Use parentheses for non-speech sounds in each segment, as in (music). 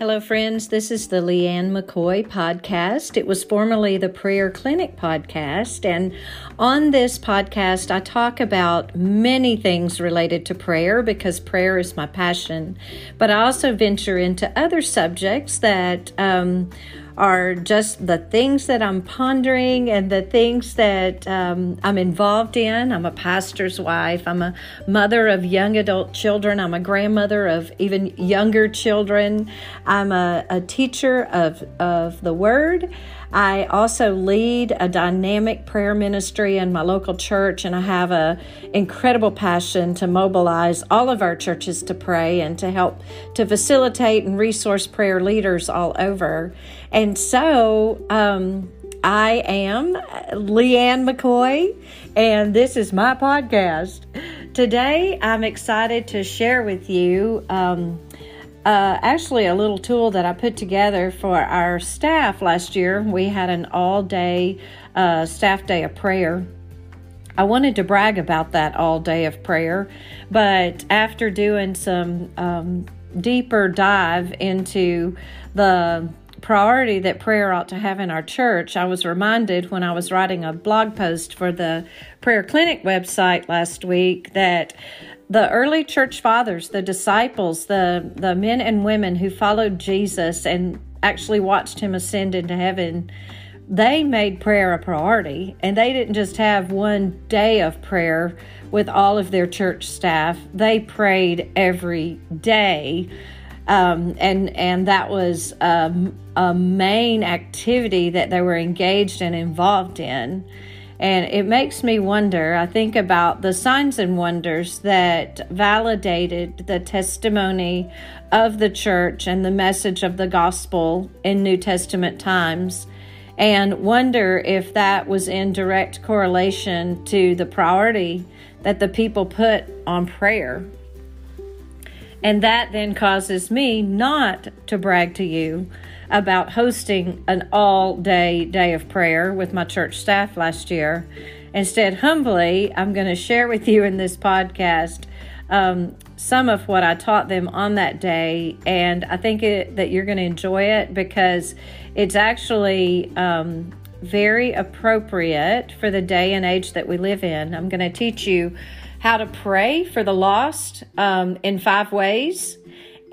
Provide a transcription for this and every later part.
Hello, friends. This is the Leanne McCoy podcast. It was formerly the Prayer Clinic podcast. And on this podcast, I talk about many things related to prayer because prayer is my passion. But I also venture into other subjects that um, are just the things that I'm pondering and the things that um, I'm involved in. I'm a pastor's wife, I'm a mother of young adult children, I'm a grandmother of even younger children, I'm a, a teacher of, of the Word. I also lead a dynamic prayer ministry in my local church, and I have a incredible passion to mobilize all of our churches to pray and to help to facilitate and resource prayer leaders all over. And so, um, I am Leanne McCoy, and this is my podcast. Today, I'm excited to share with you. Um, uh, actually a little tool that I put together for our staff last year. We had an all day uh, staff day of prayer. I wanted to brag about that all day of prayer, but after doing some um, deeper dive into the priority that prayer ought to have in our church, I was reminded when I was writing a blog post for the Prayer Clinic website last week that the early church fathers, the disciples, the, the men and women who followed Jesus and actually watched him ascend into heaven, they made prayer a priority. And they didn't just have one day of prayer with all of their church staff, they prayed every day. Um, and and that was um, a main activity that they were engaged and involved in. And it makes me wonder. I think about the signs and wonders that validated the testimony of the church and the message of the gospel in New Testament times, and wonder if that was in direct correlation to the priority that the people put on prayer. And that then causes me not to brag to you about hosting an all day day of prayer with my church staff last year. Instead, humbly, I'm going to share with you in this podcast um, some of what I taught them on that day. And I think it, that you're going to enjoy it because it's actually um, very appropriate for the day and age that we live in. I'm going to teach you how to pray for the lost um, in five ways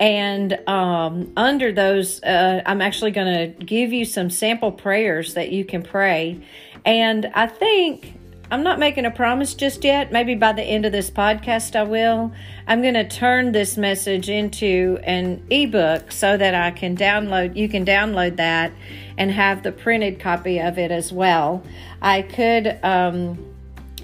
and um, under those, uh, I'm actually going to give you some sample prayers that you can pray. And I think I'm not making a promise just yet. Maybe by the end of this podcast, I will. I'm going to turn this message into an ebook so that I can download, you can download that and have the printed copy of it as well. I could. Um,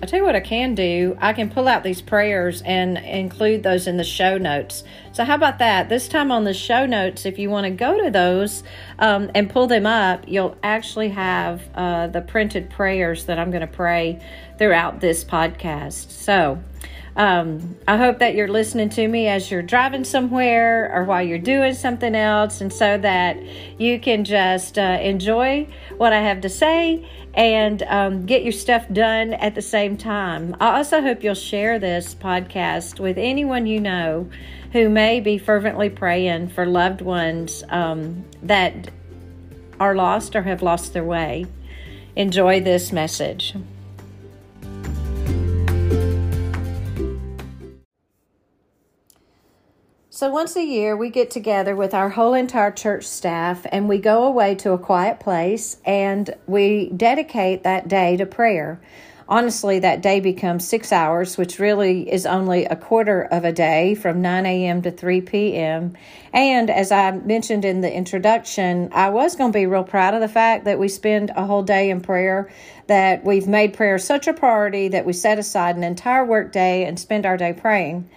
I tell you what I can do. I can pull out these prayers and include those in the show notes. So how about that? This time on the show notes, if you want to go to those um, and pull them up, you'll actually have uh, the printed prayers that I'm going to pray throughout this podcast. So. Um, I hope that you're listening to me as you're driving somewhere or while you're doing something else, and so that you can just uh, enjoy what I have to say and um, get your stuff done at the same time. I also hope you'll share this podcast with anyone you know who may be fervently praying for loved ones um, that are lost or have lost their way. Enjoy this message. So, once a year, we get together with our whole entire church staff and we go away to a quiet place and we dedicate that day to prayer. Honestly, that day becomes six hours, which really is only a quarter of a day from 9 a.m. to 3 p.m. And as I mentioned in the introduction, I was going to be real proud of the fact that we spend a whole day in prayer, that we've made prayer such a priority that we set aside an entire work day and spend our day praying.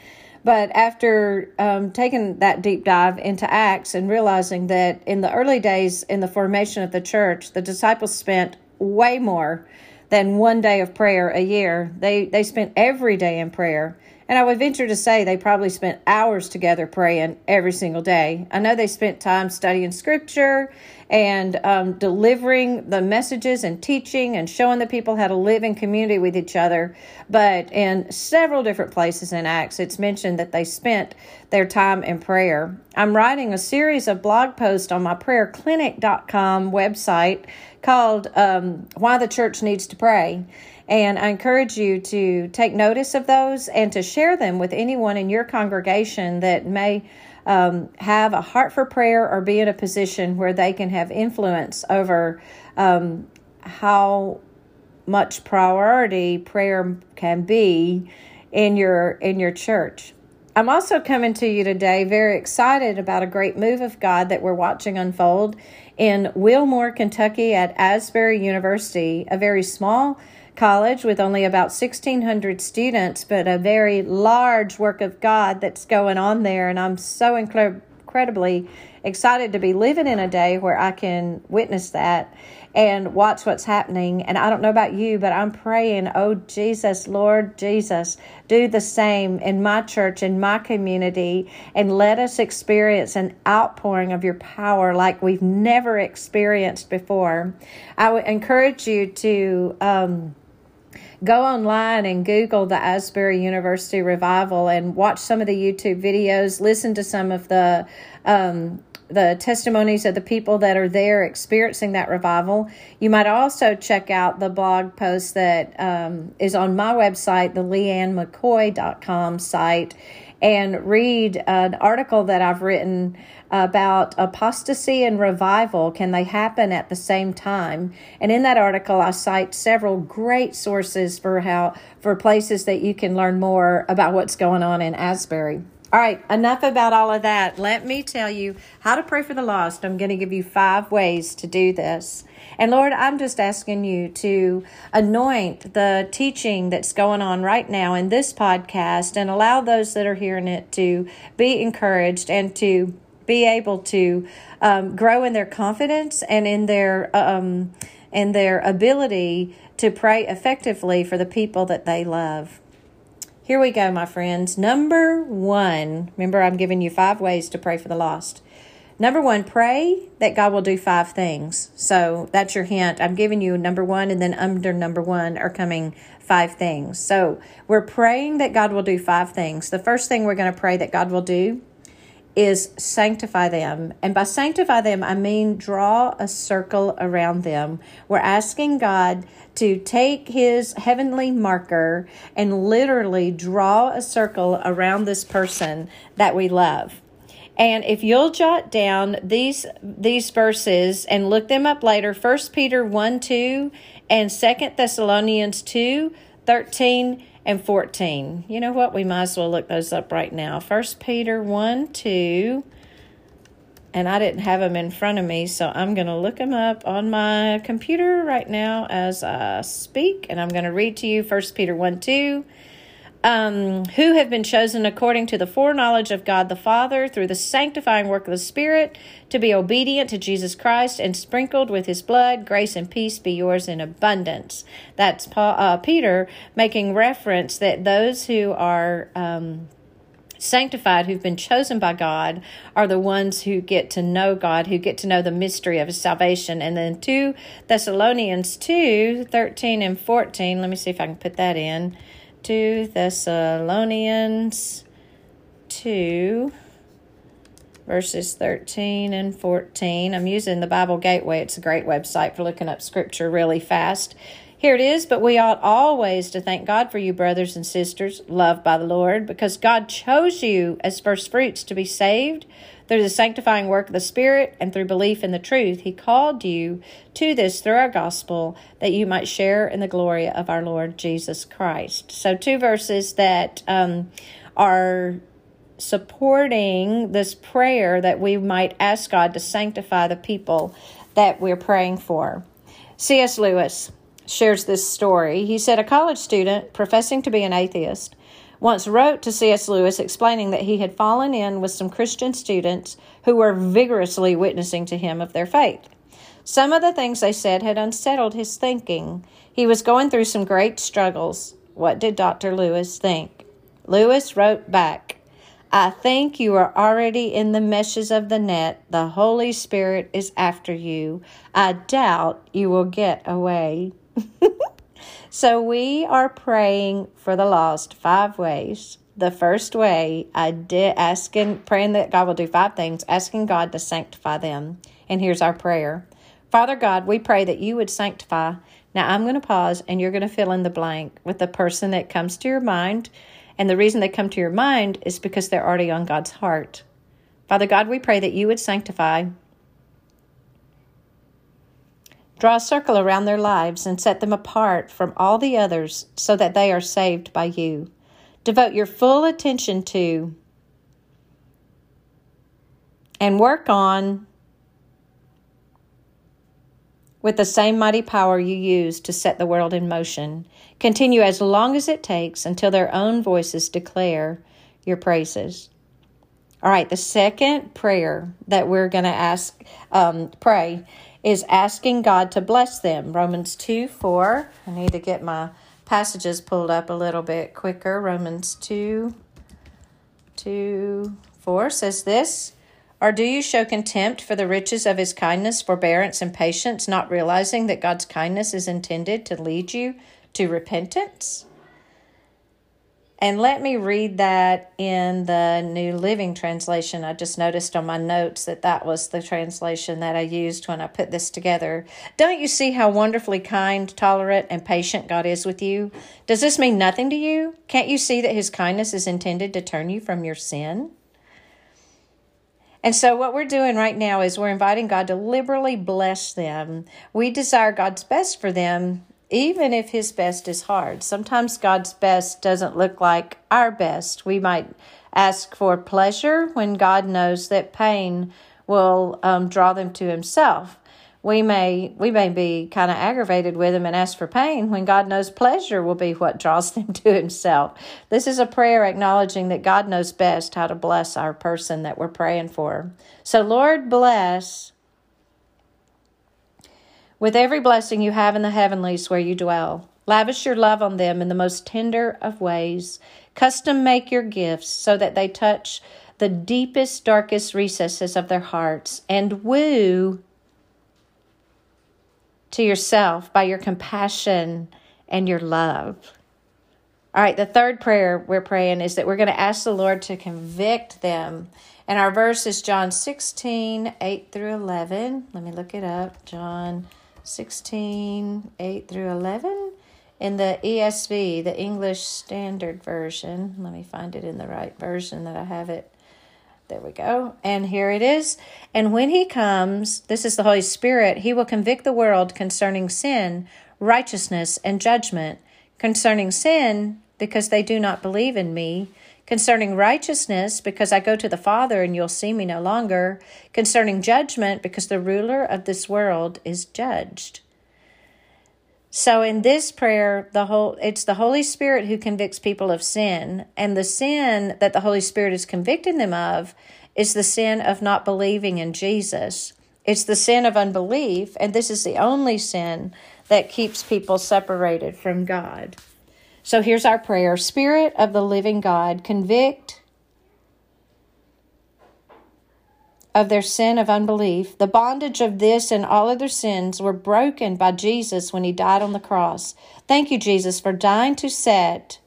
But after um, taking that deep dive into Acts and realizing that in the early days in the formation of the church, the disciples spent way more than one day of prayer a year. They they spent every day in prayer. And I would venture to say they probably spent hours together praying every single day. I know they spent time studying scripture and um, delivering the messages and teaching and showing the people how to live in community with each other. But in several different places in Acts, it's mentioned that they spent their time in prayer. I'm writing a series of blog posts on my prayerclinic.com website called um, Why the Church Needs to Pray. And I encourage you to take notice of those and to share them with anyone in your congregation that may um, have a heart for prayer or be in a position where they can have influence over um, how much priority prayer can be in your in your church. I'm also coming to you today very excited about a great move of God that we're watching unfold in Wilmore, Kentucky at Asbury University, a very small college with only about 1,600 students, but a very large work of God that's going on there. And I'm so incredibly excited to be living in a day where I can witness that and watch what's happening. And I don't know about you, but I'm praying, oh Jesus, Lord Jesus, do the same in my church, in my community, and let us experience an outpouring of your power like we've never experienced before. I would encourage you to. Um, go online and Google the Asbury University Revival and watch some of the YouTube videos, listen to some of the um, the testimonies of the people that are there experiencing that revival. You might also check out the blog post that um, is on my website, the leannemccoy.com site, and read an article that I've written about apostasy and revival. Can they happen at the same time? And in that article, I cite several great sources for how for places that you can learn more about what's going on in Asbury. All right, enough about all of that. Let me tell you how to pray for the lost. I'm going to give you five ways to do this. And Lord, I'm just asking you to anoint the teaching that's going on right now in this podcast and allow those that are hearing it to be encouraged and to be able to um, grow in their confidence and in their um, in their ability to pray effectively for the people that they love. Here we go, my friends. Number one, remember, I'm giving you five ways to pray for the lost. Number one, pray that God will do five things. So that's your hint. I'm giving you number one, and then under number one are coming five things. So we're praying that God will do five things. The first thing we're going to pray that God will do is sanctify them. And by sanctify them, I mean draw a circle around them. We're asking God to take his heavenly marker and literally draw a circle around this person that we love. And if you'll jot down these these verses and look them up later, 1 Peter 1 2 and 2 Thessalonians 2 13 and 14. You know what? We might as well look those up right now. First Peter 1 2. And I didn't have them in front of me, so I'm going to look them up on my computer right now as I speak. And I'm going to read to you First Peter 1 2 um, who have been chosen according to the foreknowledge of God the Father through the sanctifying work of the Spirit to be obedient to Jesus Christ and sprinkled with his blood, grace and peace be yours in abundance. That's Paul, uh, Peter making reference that those who are. Um, sanctified who've been chosen by God are the ones who get to know God, who get to know the mystery of his salvation. And then 2 Thessalonians 2 13 and 14, let me see if I can put that in. 2 Thessalonians 2, verses 13 and 14. I'm using the Bible Gateway. It's a great website for looking up scripture really fast. Here it is, but we ought always to thank God for you, brothers and sisters, loved by the Lord, because God chose you as first fruits to be saved through the sanctifying work of the Spirit and through belief in the truth. He called you to this through our gospel that you might share in the glory of our Lord Jesus Christ. So, two verses that um, are supporting this prayer that we might ask God to sanctify the people that we're praying for. C.S. Lewis shares this story. He said, A college student professing to be an atheist once wrote to C.S. Lewis explaining that he had fallen in with some Christian students who were vigorously witnessing to him of their faith. Some of the things they said had unsettled his thinking. He was going through some great struggles. What did Dr. Lewis think? Lewis wrote back, I think you are already in the meshes of the net. The Holy Spirit is after you. I doubt you will get away. (laughs) so we are praying for the lost five ways. The first way I did asking praying that God will do five things, asking God to sanctify them. And here's our prayer. Father God, we pray that you would sanctify. Now I'm going to pause and you're going to fill in the blank with the person that comes to your mind. And the reason they come to your mind is because they're already on God's heart. Father God, we pray that you would sanctify Draw a circle around their lives and set them apart from all the others so that they are saved by you. Devote your full attention to and work on with the same mighty power you use to set the world in motion. Continue as long as it takes until their own voices declare your praises. All right, the second prayer that we're going to ask, um, pray is asking God to bless them. Romans 2 4. I need to get my passages pulled up a little bit quicker. Romans 2 2 4 says this. Or do you show contempt for the riches of his kindness, forbearance, and patience, not realizing that God's kindness is intended to lead you to repentance? And let me read that in the New Living Translation. I just noticed on my notes that that was the translation that I used when I put this together. Don't you see how wonderfully kind, tolerant, and patient God is with you? Does this mean nothing to you? Can't you see that His kindness is intended to turn you from your sin? And so, what we're doing right now is we're inviting God to liberally bless them. We desire God's best for them, even if his best is hard. Sometimes God's best doesn't look like our best. We might ask for pleasure when God knows that pain will um, draw them to himself. We may we may be kind of aggravated with him and ask for pain when God knows pleasure will be what draws (laughs) them to himself. This is a prayer acknowledging that God knows best how to bless our person that we're praying for. So Lord bless with every blessing you have in the heavenlies where you dwell. Lavish your love on them in the most tender of ways. Custom make your gifts so that they touch the deepest, darkest recesses of their hearts and woo to yourself by your compassion and your love. All right, the third prayer we're praying is that we're going to ask the Lord to convict them. And our verse is John 16, 8 through 11. Let me look it up. John 16, 8 through 11 in the ESV, the English Standard Version. Let me find it in the right version that I have it. There we go. And here it is. And when he comes, this is the Holy Spirit, he will convict the world concerning sin, righteousness, and judgment. Concerning sin, because they do not believe in me concerning righteousness, because I go to the Father and you'll see me no longer, concerning judgment, because the ruler of this world is judged. So in this prayer, the whole it's the Holy Spirit who convicts people of sin, and the sin that the Holy Spirit is convicting them of is the sin of not believing in Jesus. It's the sin of unbelief, and this is the only sin that keeps people separated from God. So here's our prayer Spirit of the living God, convict of their sin of unbelief. The bondage of this and all other sins were broken by Jesus when he died on the cross. Thank you, Jesus, for dying to set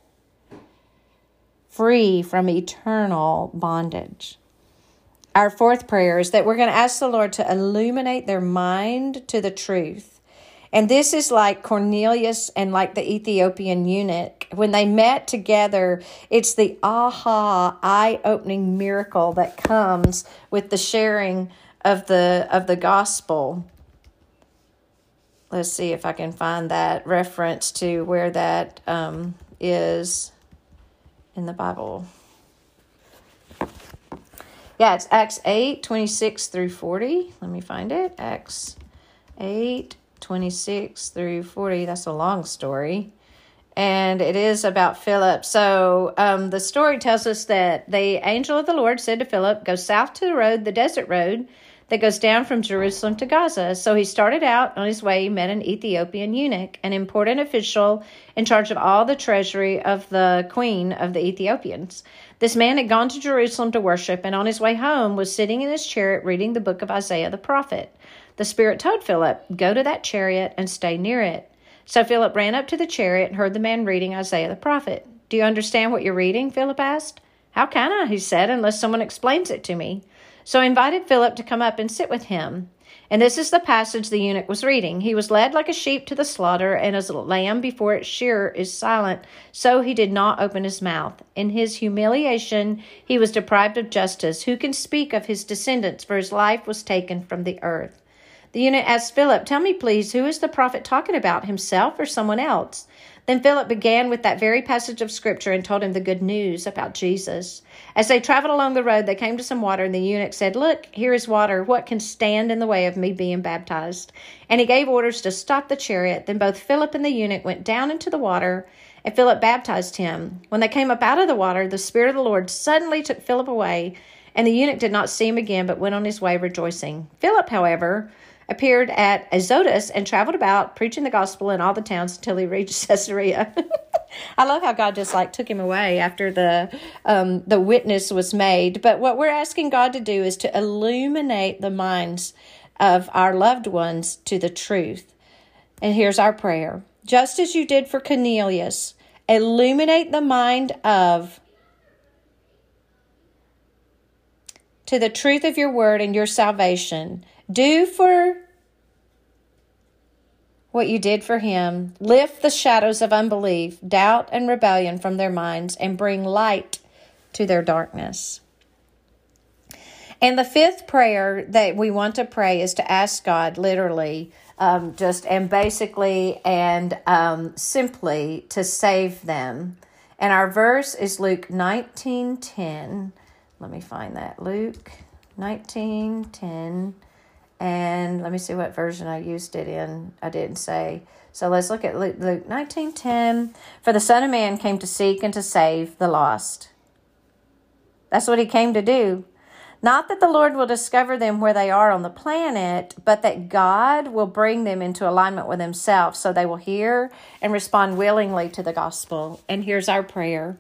free from eternal bondage. Our fourth prayer is that we're going to ask the Lord to illuminate their mind to the truth and this is like Cornelius and like the Ethiopian eunuch. When they met together, it's the aha, eye opening miracle that comes with the sharing of the of the gospel. Let's see if I can find that reference to where that um, is in the Bible. Yeah, it's Acts 8, 26 through 40. Let me find it. Acts 8, 26 through 40. That's a long story. And it is about Philip. So um, the story tells us that the angel of the Lord said to Philip, Go south to the road, the desert road that goes down from Jerusalem to Gaza. So he started out on his way. Met an Ethiopian eunuch, an important official in charge of all the treasury of the queen of the Ethiopians. This man had gone to Jerusalem to worship, and on his way home was sitting in his chariot reading the book of Isaiah the prophet. The Spirit told Philip, Go to that chariot and stay near it. So Philip ran up to the chariot and heard the man reading Isaiah the prophet. Do you understand what you're reading? Philip asked. How can I? he said, unless someone explains it to me. So I invited Philip to come up and sit with him. And this is the passage the eunuch was reading. He was led like a sheep to the slaughter, and as a lamb before its shearer is silent, so he did not open his mouth. In his humiliation, he was deprived of justice. Who can speak of his descendants? For his life was taken from the earth. The eunuch asked Philip, Tell me, please, who is the prophet talking about, himself or someone else? Then Philip began with that very passage of Scripture and told him the good news about Jesus. As they traveled along the road, they came to some water, and the eunuch said, Look, here is water. What can stand in the way of me being baptized? And he gave orders to stop the chariot. Then both Philip and the eunuch went down into the water, and Philip baptized him. When they came up out of the water, the Spirit of the Lord suddenly took Philip away, and the eunuch did not see him again, but went on his way rejoicing. Philip, however, appeared at Azotus and traveled about preaching the gospel in all the towns until he reached (laughs) Caesarea. I love how God just like took him away after the um, the witness was made. But what we're asking God to do is to illuminate the minds of our loved ones to the truth. And here's our prayer: just as you did for Cornelius, illuminate the mind of to the truth of your word and your salvation. Do for what you did for him. Lift the shadows of unbelief, doubt, and rebellion from their minds and bring light to their darkness. And the fifth prayer that we want to pray is to ask God, literally, um, just and basically and um, simply to save them. And our verse is Luke nineteen ten. Let me find that. Luke nineteen ten and let me see what version I used it in. I didn't say. So let's look at Luke, Luke 19:10. For the Son of Man came to seek and to save the lost. That's what he came to do. Not that the Lord will discover them where they are on the planet, but that God will bring them into alignment with Himself so they will hear and respond willingly to the gospel. And here's our prayer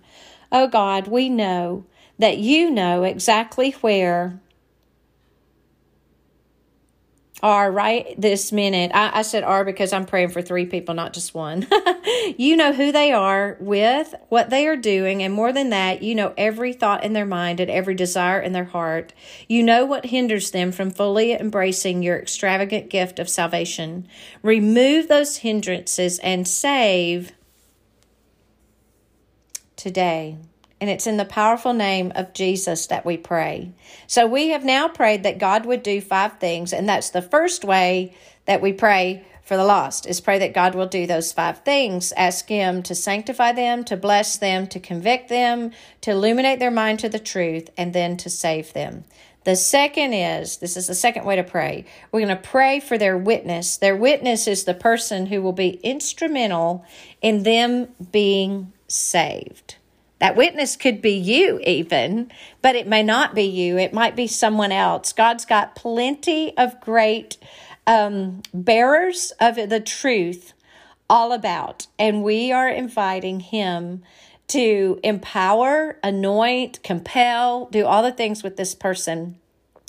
Oh God, we know that you know exactly where are right this minute. I, I, said are because I'm praying for three people, not just one. (laughs) you know who they are with, what they are doing, and more than that, you know every thought in their mind and every desire in their heart. You know what hinders them from fully embracing your extravagant gift of salvation. Remove those hindrances and save today. And it's in the powerful name of Jesus that we pray. So we have now prayed that God would do five things. And that's the first way that we pray for the lost is pray that God will do those five things. Ask Him to sanctify them, to bless them, to convict them, to illuminate their mind to the truth, and then to save them. The second is this is the second way to pray. We're going to pray for their witness. Their witness is the person who will be instrumental in them being saved. That witness could be you, even, but it may not be you. It might be someone else. God's got plenty of great um, bearers of the truth all about, and we are inviting Him to empower, anoint, compel, do all the things with this person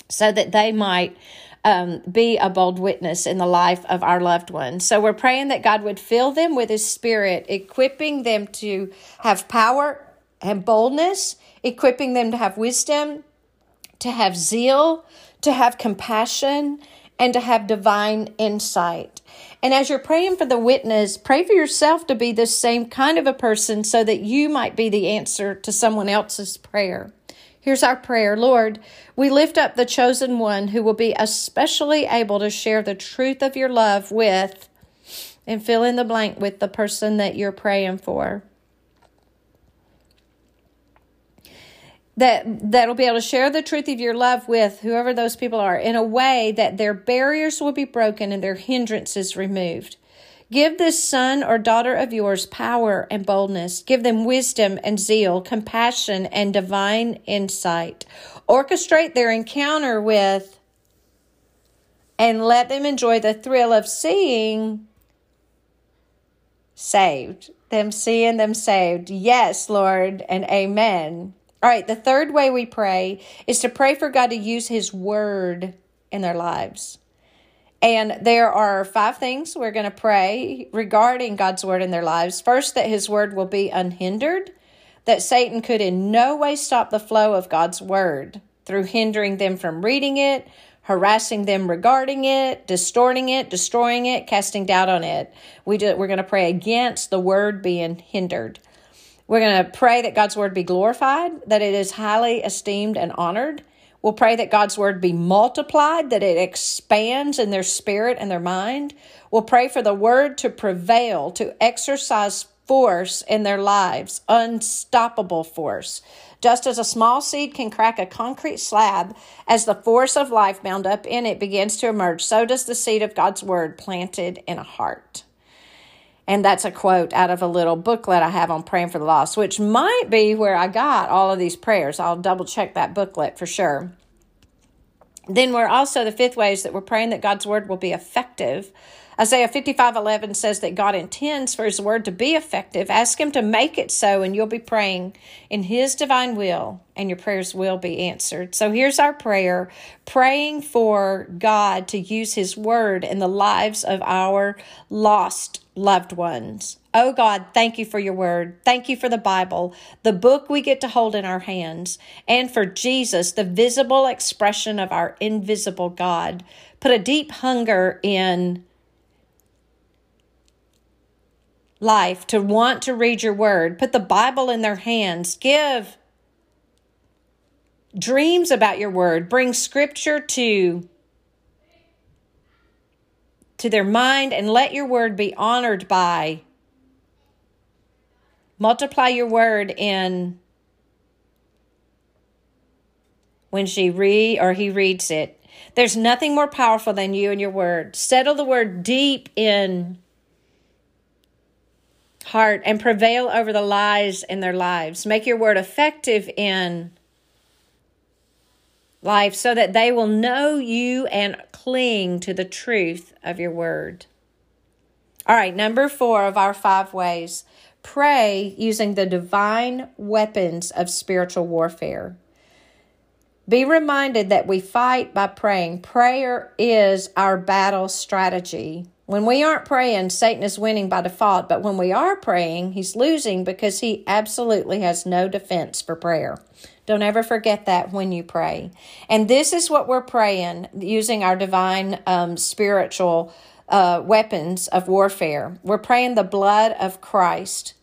so that they might um, be a bold witness in the life of our loved ones. So we're praying that God would fill them with His Spirit, equipping them to have power and boldness, equipping them to have wisdom, to have zeal, to have compassion, and to have divine insight. And as you're praying for the witness, pray for yourself to be the same kind of a person so that you might be the answer to someone else's prayer. Here's our prayer Lord, we lift up the chosen one who will be especially able to share the truth of your love with and fill in the blank with the person that you're praying for. That that'll be able to share the truth of your love with whoever those people are in a way that their barriers will be broken and their hindrances removed. Give this son or daughter of yours power and boldness. Give them wisdom and zeal, compassion and divine insight. Orchestrate their encounter with and let them enjoy the thrill of seeing saved. Them seeing them saved. Yes, Lord, and amen. All right, the third way we pray is to pray for God to use His word in their lives. And there are five things we're going to pray regarding God's word in their lives. First, that His word will be unhindered, that Satan could in no way stop the flow of God's word through hindering them from reading it harassing them regarding it, distorting it, destroying it, casting doubt on it. We do, we're going to pray against the word being hindered. We're going to pray that God's word be glorified, that it is highly esteemed and honored. We'll pray that God's word be multiplied, that it expands in their spirit and their mind. We'll pray for the word to prevail, to exercise force in their lives, unstoppable force. Just as a small seed can crack a concrete slab as the force of life bound up in it begins to emerge, so does the seed of God's word planted in a heart. And that's a quote out of a little booklet I have on praying for the lost, which might be where I got all of these prayers. I'll double check that booklet for sure. Then we're also the fifth way is that we're praying that God's word will be effective Isaiah 55 11 says that God intends for His word to be effective. Ask Him to make it so, and you'll be praying in His divine will, and your prayers will be answered. So here's our prayer praying for God to use His word in the lives of our lost loved ones. Oh God, thank you for your word. Thank you for the Bible, the book we get to hold in our hands, and for Jesus, the visible expression of our invisible God. Put a deep hunger in life to want to read your word, put the Bible in their hands, give dreams about your word, bring scripture to to their mind and let your word be honored by multiply your word in when she read or he reads it. There's nothing more powerful than you and your word. Settle the word deep in heart and prevail over the lies in their lives. Make your word effective in life so that they will know you and cling to the truth of your word. All right, number four of our five ways pray using the divine weapons of spiritual warfare. Be reminded that we fight by praying. Prayer is our battle strategy. When we aren't praying, Satan is winning by default, but when we are praying, he's losing because he absolutely has no defense for prayer. Don't ever forget that when you pray. And this is what we're praying using our divine um, spiritual uh, weapons of warfare. We're praying the blood of Christ.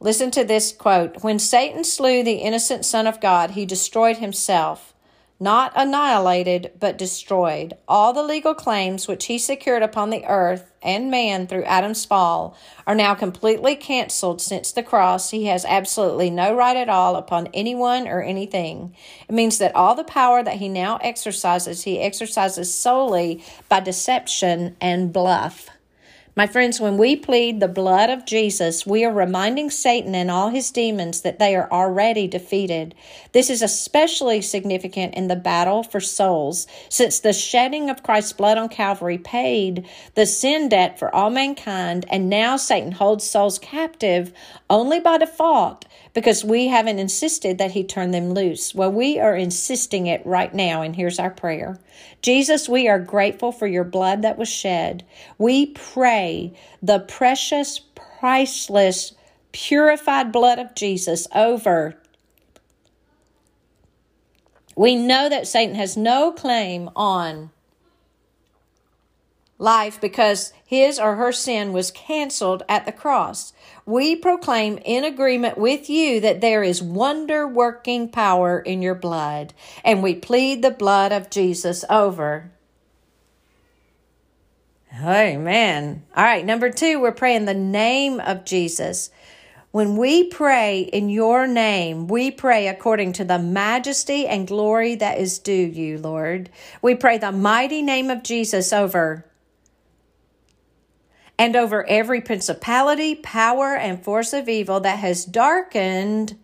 Listen to this quote When Satan slew the innocent Son of God, he destroyed himself not annihilated, but destroyed. All the legal claims which he secured upon the earth and man through Adam's fall are now completely canceled since the cross. He has absolutely no right at all upon anyone or anything. It means that all the power that he now exercises, he exercises solely by deception and bluff. My friends, when we plead the blood of Jesus, we are reminding Satan and all his demons that they are already defeated. This is especially significant in the battle for souls, since the shedding of Christ's blood on Calvary paid the sin debt for all mankind, and now Satan holds souls captive only by default because we haven't insisted that he turn them loose. Well, we are insisting it right now, and here's our prayer Jesus, we are grateful for your blood that was shed. We pray the precious, priceless, purified blood of Jesus over. We know that Satan has no claim on life because his or her sin was canceled at the cross. We proclaim in agreement with you that there is wonder working power in your blood, and we plead the blood of Jesus over. Amen. All right, number two, we're praying the name of Jesus. When we pray in your name, we pray according to the majesty and glory that is due you, Lord. We pray the mighty name of Jesus over and over every principality, power, and force of evil that has darkened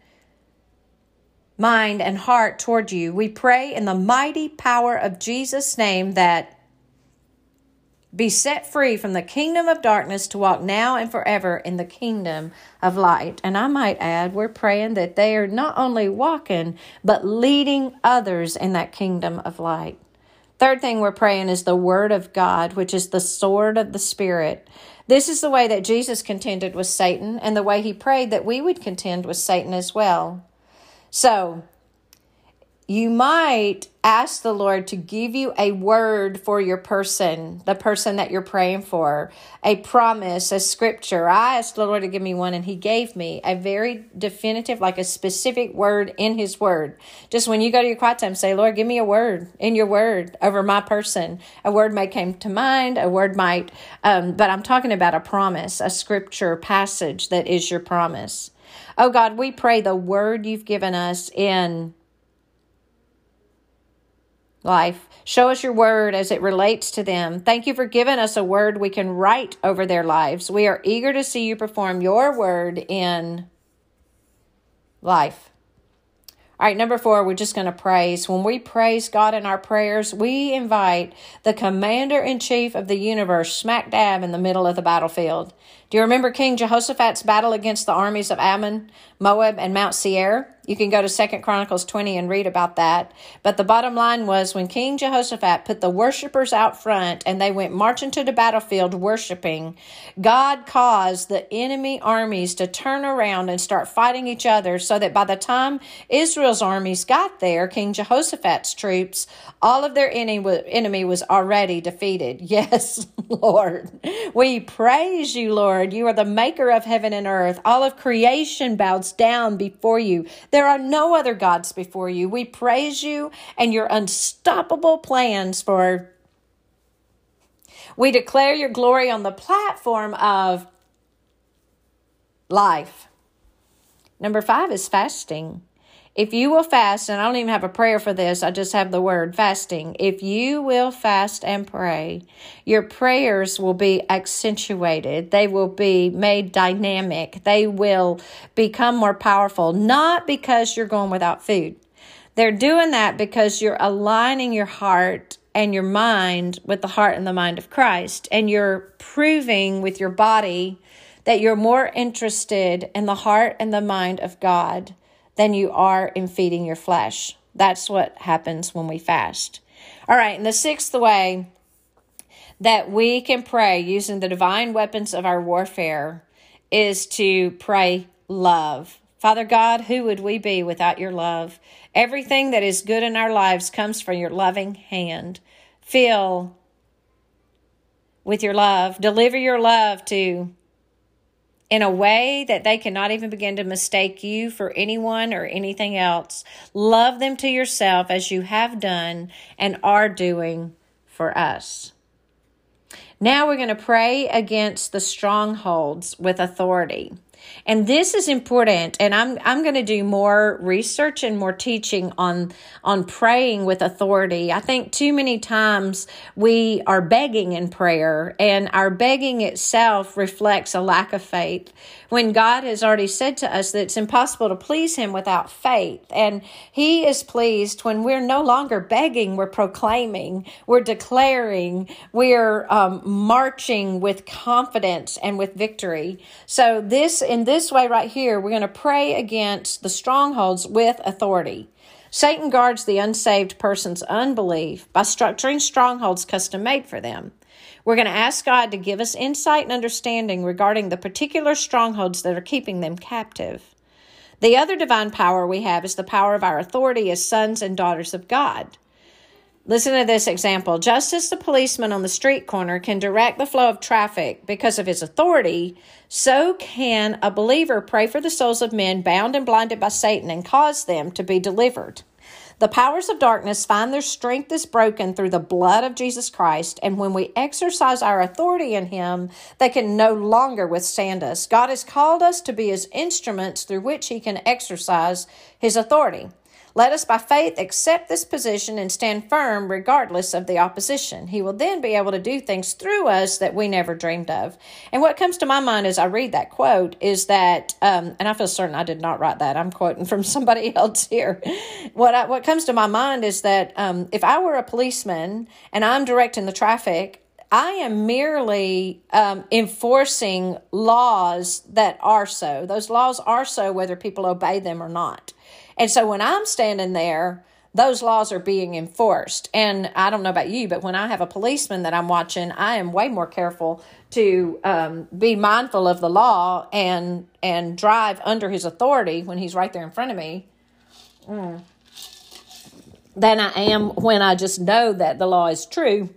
mind and heart toward you. We pray in the mighty power of Jesus' name that be set free from the kingdom of darkness to walk now and forever in the kingdom of light. And I might add, we're praying that they are not only walking, but leading others in that kingdom of light. Third thing we're praying is the Word of God, which is the sword of the Spirit. This is the way that Jesus contended with Satan and the way he prayed that we would contend with Satan as well. So, you might ask the Lord to give you a word for your person, the person that you're praying for, a promise, a scripture. I asked the Lord to give me one, and He gave me a very definitive, like a specific word in His word. Just when you go to your quiet time, say, Lord, give me a word in your word over my person. A word may come to mind, a word might, um, but I'm talking about a promise, a scripture passage that is your promise. Oh God, we pray the word you've given us in life. Show us your word as it relates to them. Thank you for giving us a word we can write over their lives. We are eager to see you perform your word in life. All right, number four, we're just going to praise. When we praise God in our prayers, we invite the commander in chief of the universe smack dab in the middle of the battlefield. Do you remember King Jehoshaphat's battle against the armies of Ammon, Moab, and Mount Seir? You can go to Second Chronicles 20 and read about that. But the bottom line was when King Jehoshaphat put the worshipers out front and they went marching to the battlefield worshiping, God caused the enemy armies to turn around and start fighting each other so that by the time Israel's armies got there, King Jehoshaphat's troops, all of their enemy was already defeated. (laughs) Yes, Lord. We praise you, Lord Lord. You are the maker of heaven and earth. All of creation bows down before you. There are no other gods before you. We praise you and your unstoppable plans for. We declare your glory on the platform of life. Number five is fasting. If you will fast, and I don't even have a prayer for this, I just have the word fasting. If you will fast and pray, your prayers will be accentuated. They will be made dynamic. They will become more powerful, not because you're going without food. They're doing that because you're aligning your heart and your mind with the heart and the mind of Christ. And you're proving with your body that you're more interested in the heart and the mind of God than you are in feeding your flesh. That's what happens when we fast. All right, and the sixth way that we can pray using the divine weapons of our warfare is to pray love. Father God, who would we be without your love? Everything that is good in our lives comes from your loving hand. Fill with your love. Deliver your love to in a way that they cannot even begin to mistake you for anyone or anything else. Love them to yourself as you have done and are doing for us. Now we're going to pray against the strongholds with authority. And this is important and I'm I'm going to do more research and more teaching on on praying with authority. I think too many times we are begging in prayer and our begging itself reflects a lack of faith when God has already said to us that it's impossible to please him without faith. And he is pleased when we're no longer begging, we're proclaiming, we're declaring, we're um, marching with confidence and with victory. So this in this way right here, we're going to pray against the strongholds with authority. Satan guards the unsaved person's unbelief by structuring strongholds custom made for them. We're going to ask God to give us insight and understanding regarding the particular strongholds that are keeping them captive. The other divine power we have is the power of our authority as sons and daughters of God. Listen to this example. Just as the policeman on the street corner can direct the flow of traffic because of his authority, so can a believer pray for the souls of men bound and blinded by Satan and cause them to be delivered. The powers of darkness find their strength is broken through the blood of Jesus Christ, and when we exercise our authority in Him, they can no longer withstand us. God has called us to be His instruments through which He can exercise His authority. Let us by faith accept this position and stand firm regardless of the opposition. He will then be able to do things through us that we never dreamed of. And what comes to my mind as I read that quote is that, um, and I feel certain I did not write that. I'm quoting from (laughs) somebody else here. What I, what comes to my mind is that um, if I were a policeman and I'm directing the traffic, I am merely um, enforcing laws that are so. Those laws are so whether people obey them or not. And so when I'm standing there, those laws are being enforced. And I don't know about you, but when I have a policeman that I'm watching, I am way more careful to um, be mindful of the law and and drive under his authority when he's right there in front of me. Mm, than I am when I just know that the law is true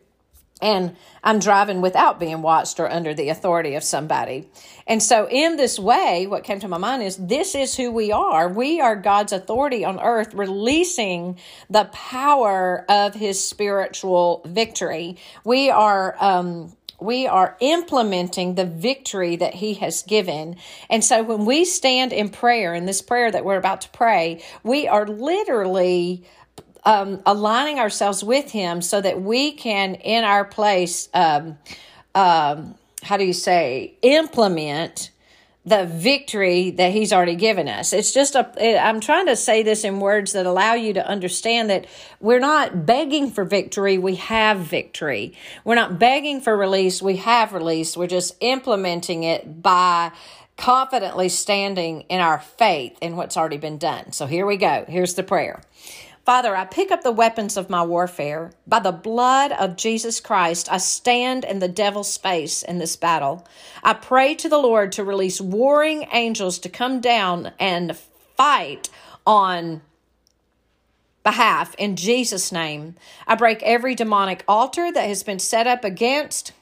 and I'm driving without being watched or under the authority of somebody. And so, in this way, what came to my mind is this is who we are. We are God's authority on earth, releasing the power of his spiritual victory. We are, um, we are implementing the victory that he has given. And so when we stand in prayer, in this prayer that we're about to pray, we are literally um, aligning ourselves with Him so that we can, in our place, um, um, how do you say, implement the victory that He's already given us. It's just a, I'm trying to say this in words that allow you to understand that we're not begging for victory, we have victory. We're not begging for release, we have release. We're just implementing it by confidently standing in our faith in what's already been done. So here we go. Here's the prayer. Father, I pick up the weapons of my warfare. By the blood of Jesus Christ, I stand in the devil's face in this battle. I pray to the Lord to release warring angels to come down and fight on behalf in Jesus' name. I break every demonic altar that has been set up against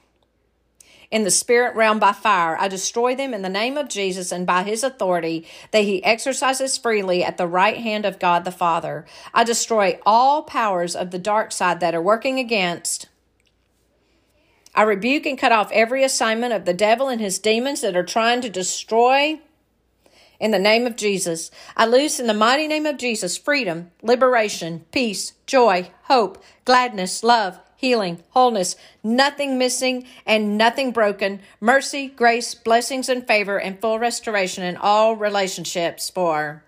in the spirit realm by fire. I destroy them in the name of Jesus and by his authority that he exercises freely at the right hand of God the Father. I destroy all powers of the dark side that are working against. I rebuke and cut off every assignment of the devil and his demons that are trying to destroy in the name of Jesus. I loose in the mighty name of Jesus freedom, liberation, peace, joy, hope, gladness, love, healing, wholeness, nothing missing and nothing broken, mercy, grace, blessings, and favor, and full restoration in all relationships for.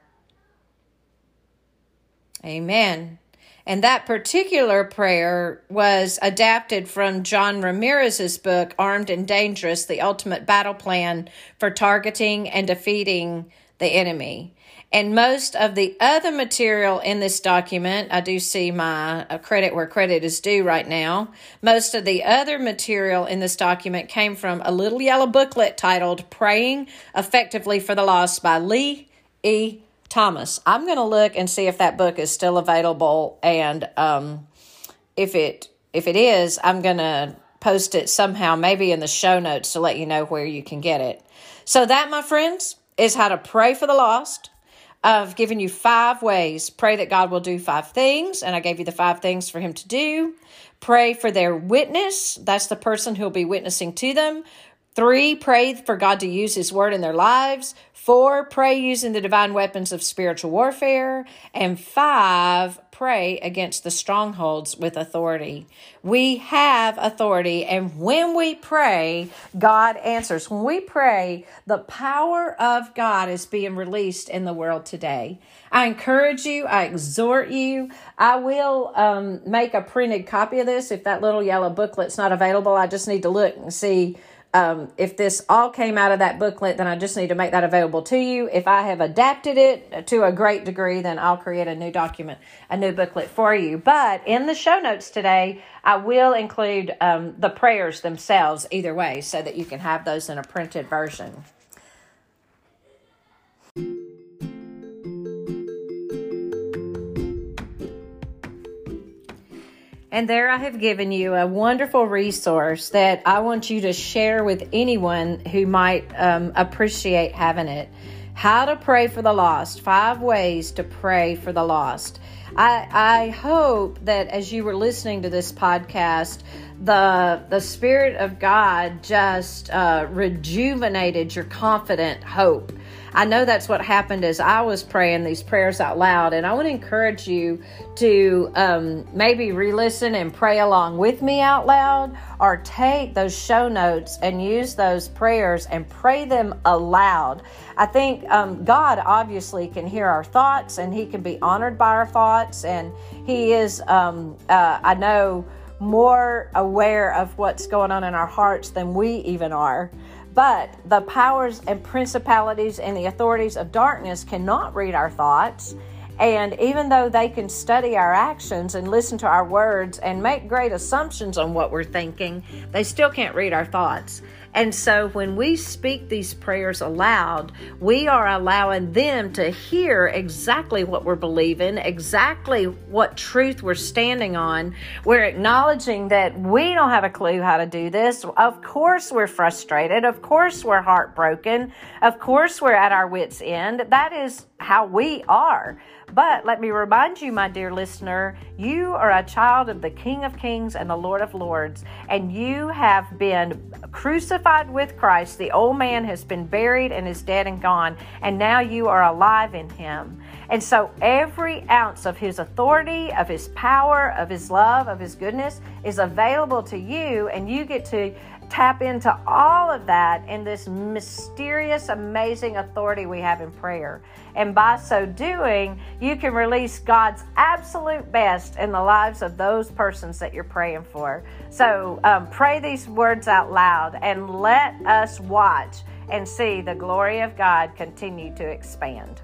Amen. And that particular prayer was adapted from John Ramirez's book, Armed and Dangerous The Ultimate Battle Plan for Targeting and Defeating the Enemy. And most of the other material in this document, I do see my uh, credit where credit is due right now. Most of the other material in this document came from a little yellow booklet titled Praying Effectively for the Lost by Lee E. Thomas. I'm going to look and see if that book is still available. And um, if it if it is, I'm going to post it somehow, maybe in the show notes to let you know where you can get it. So, that, my friends, is how to pray for the lost I've given you five ways. Pray that God will do five things, and I gave you the five things for Him to do. Pray for their witness. That's the person who'll be witnessing to them. Three, pray for God to use His word in their lives. Four, pray using the divine weapons of spiritual warfare. And five, pray against the strongholds with authority. We have authority, and when we pray, God answers. When we pray, the power of God is being released in the world today. I encourage you, I exhort you. I will um, make a printed copy of this if that little yellow booklet's not available. I just need to look and see um, if this all came out of that booklet, then I just need to make that available to you. If I have adapted it to a great degree, then I'll create a new document, a new booklet for you. But in the show notes today, I will include um, the prayers themselves either way so that you can have those in a printed version. And there I have given you a wonderful resource that I want you to share with anyone who might um, appreciate having it. How to pray for the lost. Five ways to pray for the lost. I, I hope that as you were listening to this podcast, the the Spirit of God just uh, rejuvenated your confident hope I know that's what happened as I was praying these prayers out loud. And I want to encourage you to um, maybe re listen and pray along with me out loud or take those show notes and use those prayers and pray them aloud. I think um, God obviously can hear our thoughts and He can be honored by our thoughts. And He is, um, uh, I know more aware of what's going on in our hearts than we even are. But the powers and principalities and the authorities of darkness cannot read our thoughts. And even though they can study our actions and listen to our words and make great assumptions on what we're thinking, they still can't read our thoughts. And so when we speak these prayers aloud, we are allowing them to hear exactly what we're believing, exactly what truth we're standing on. We're acknowledging that we don't have a clue how to do this. Of course, we're frustrated. Of course, we're heartbroken. Of course, we're at our wits' end. That is how we are. But let me remind you, my dear listener, you are a child of the King of Kings and the Lord of Lords, and you have been crucified with Christ. The old man has been buried and is dead and gone, and now you are alive in him. And so every ounce of his authority, of his power, of his love, of his goodness is available to you, and you get to tap into all of that in this mysterious, amazing authority we have in prayer. And by so doing, you can release God's absolute best in the lives of those persons that you're praying for. So um, pray these words out loud and let us watch and see the glory of God continue to expand.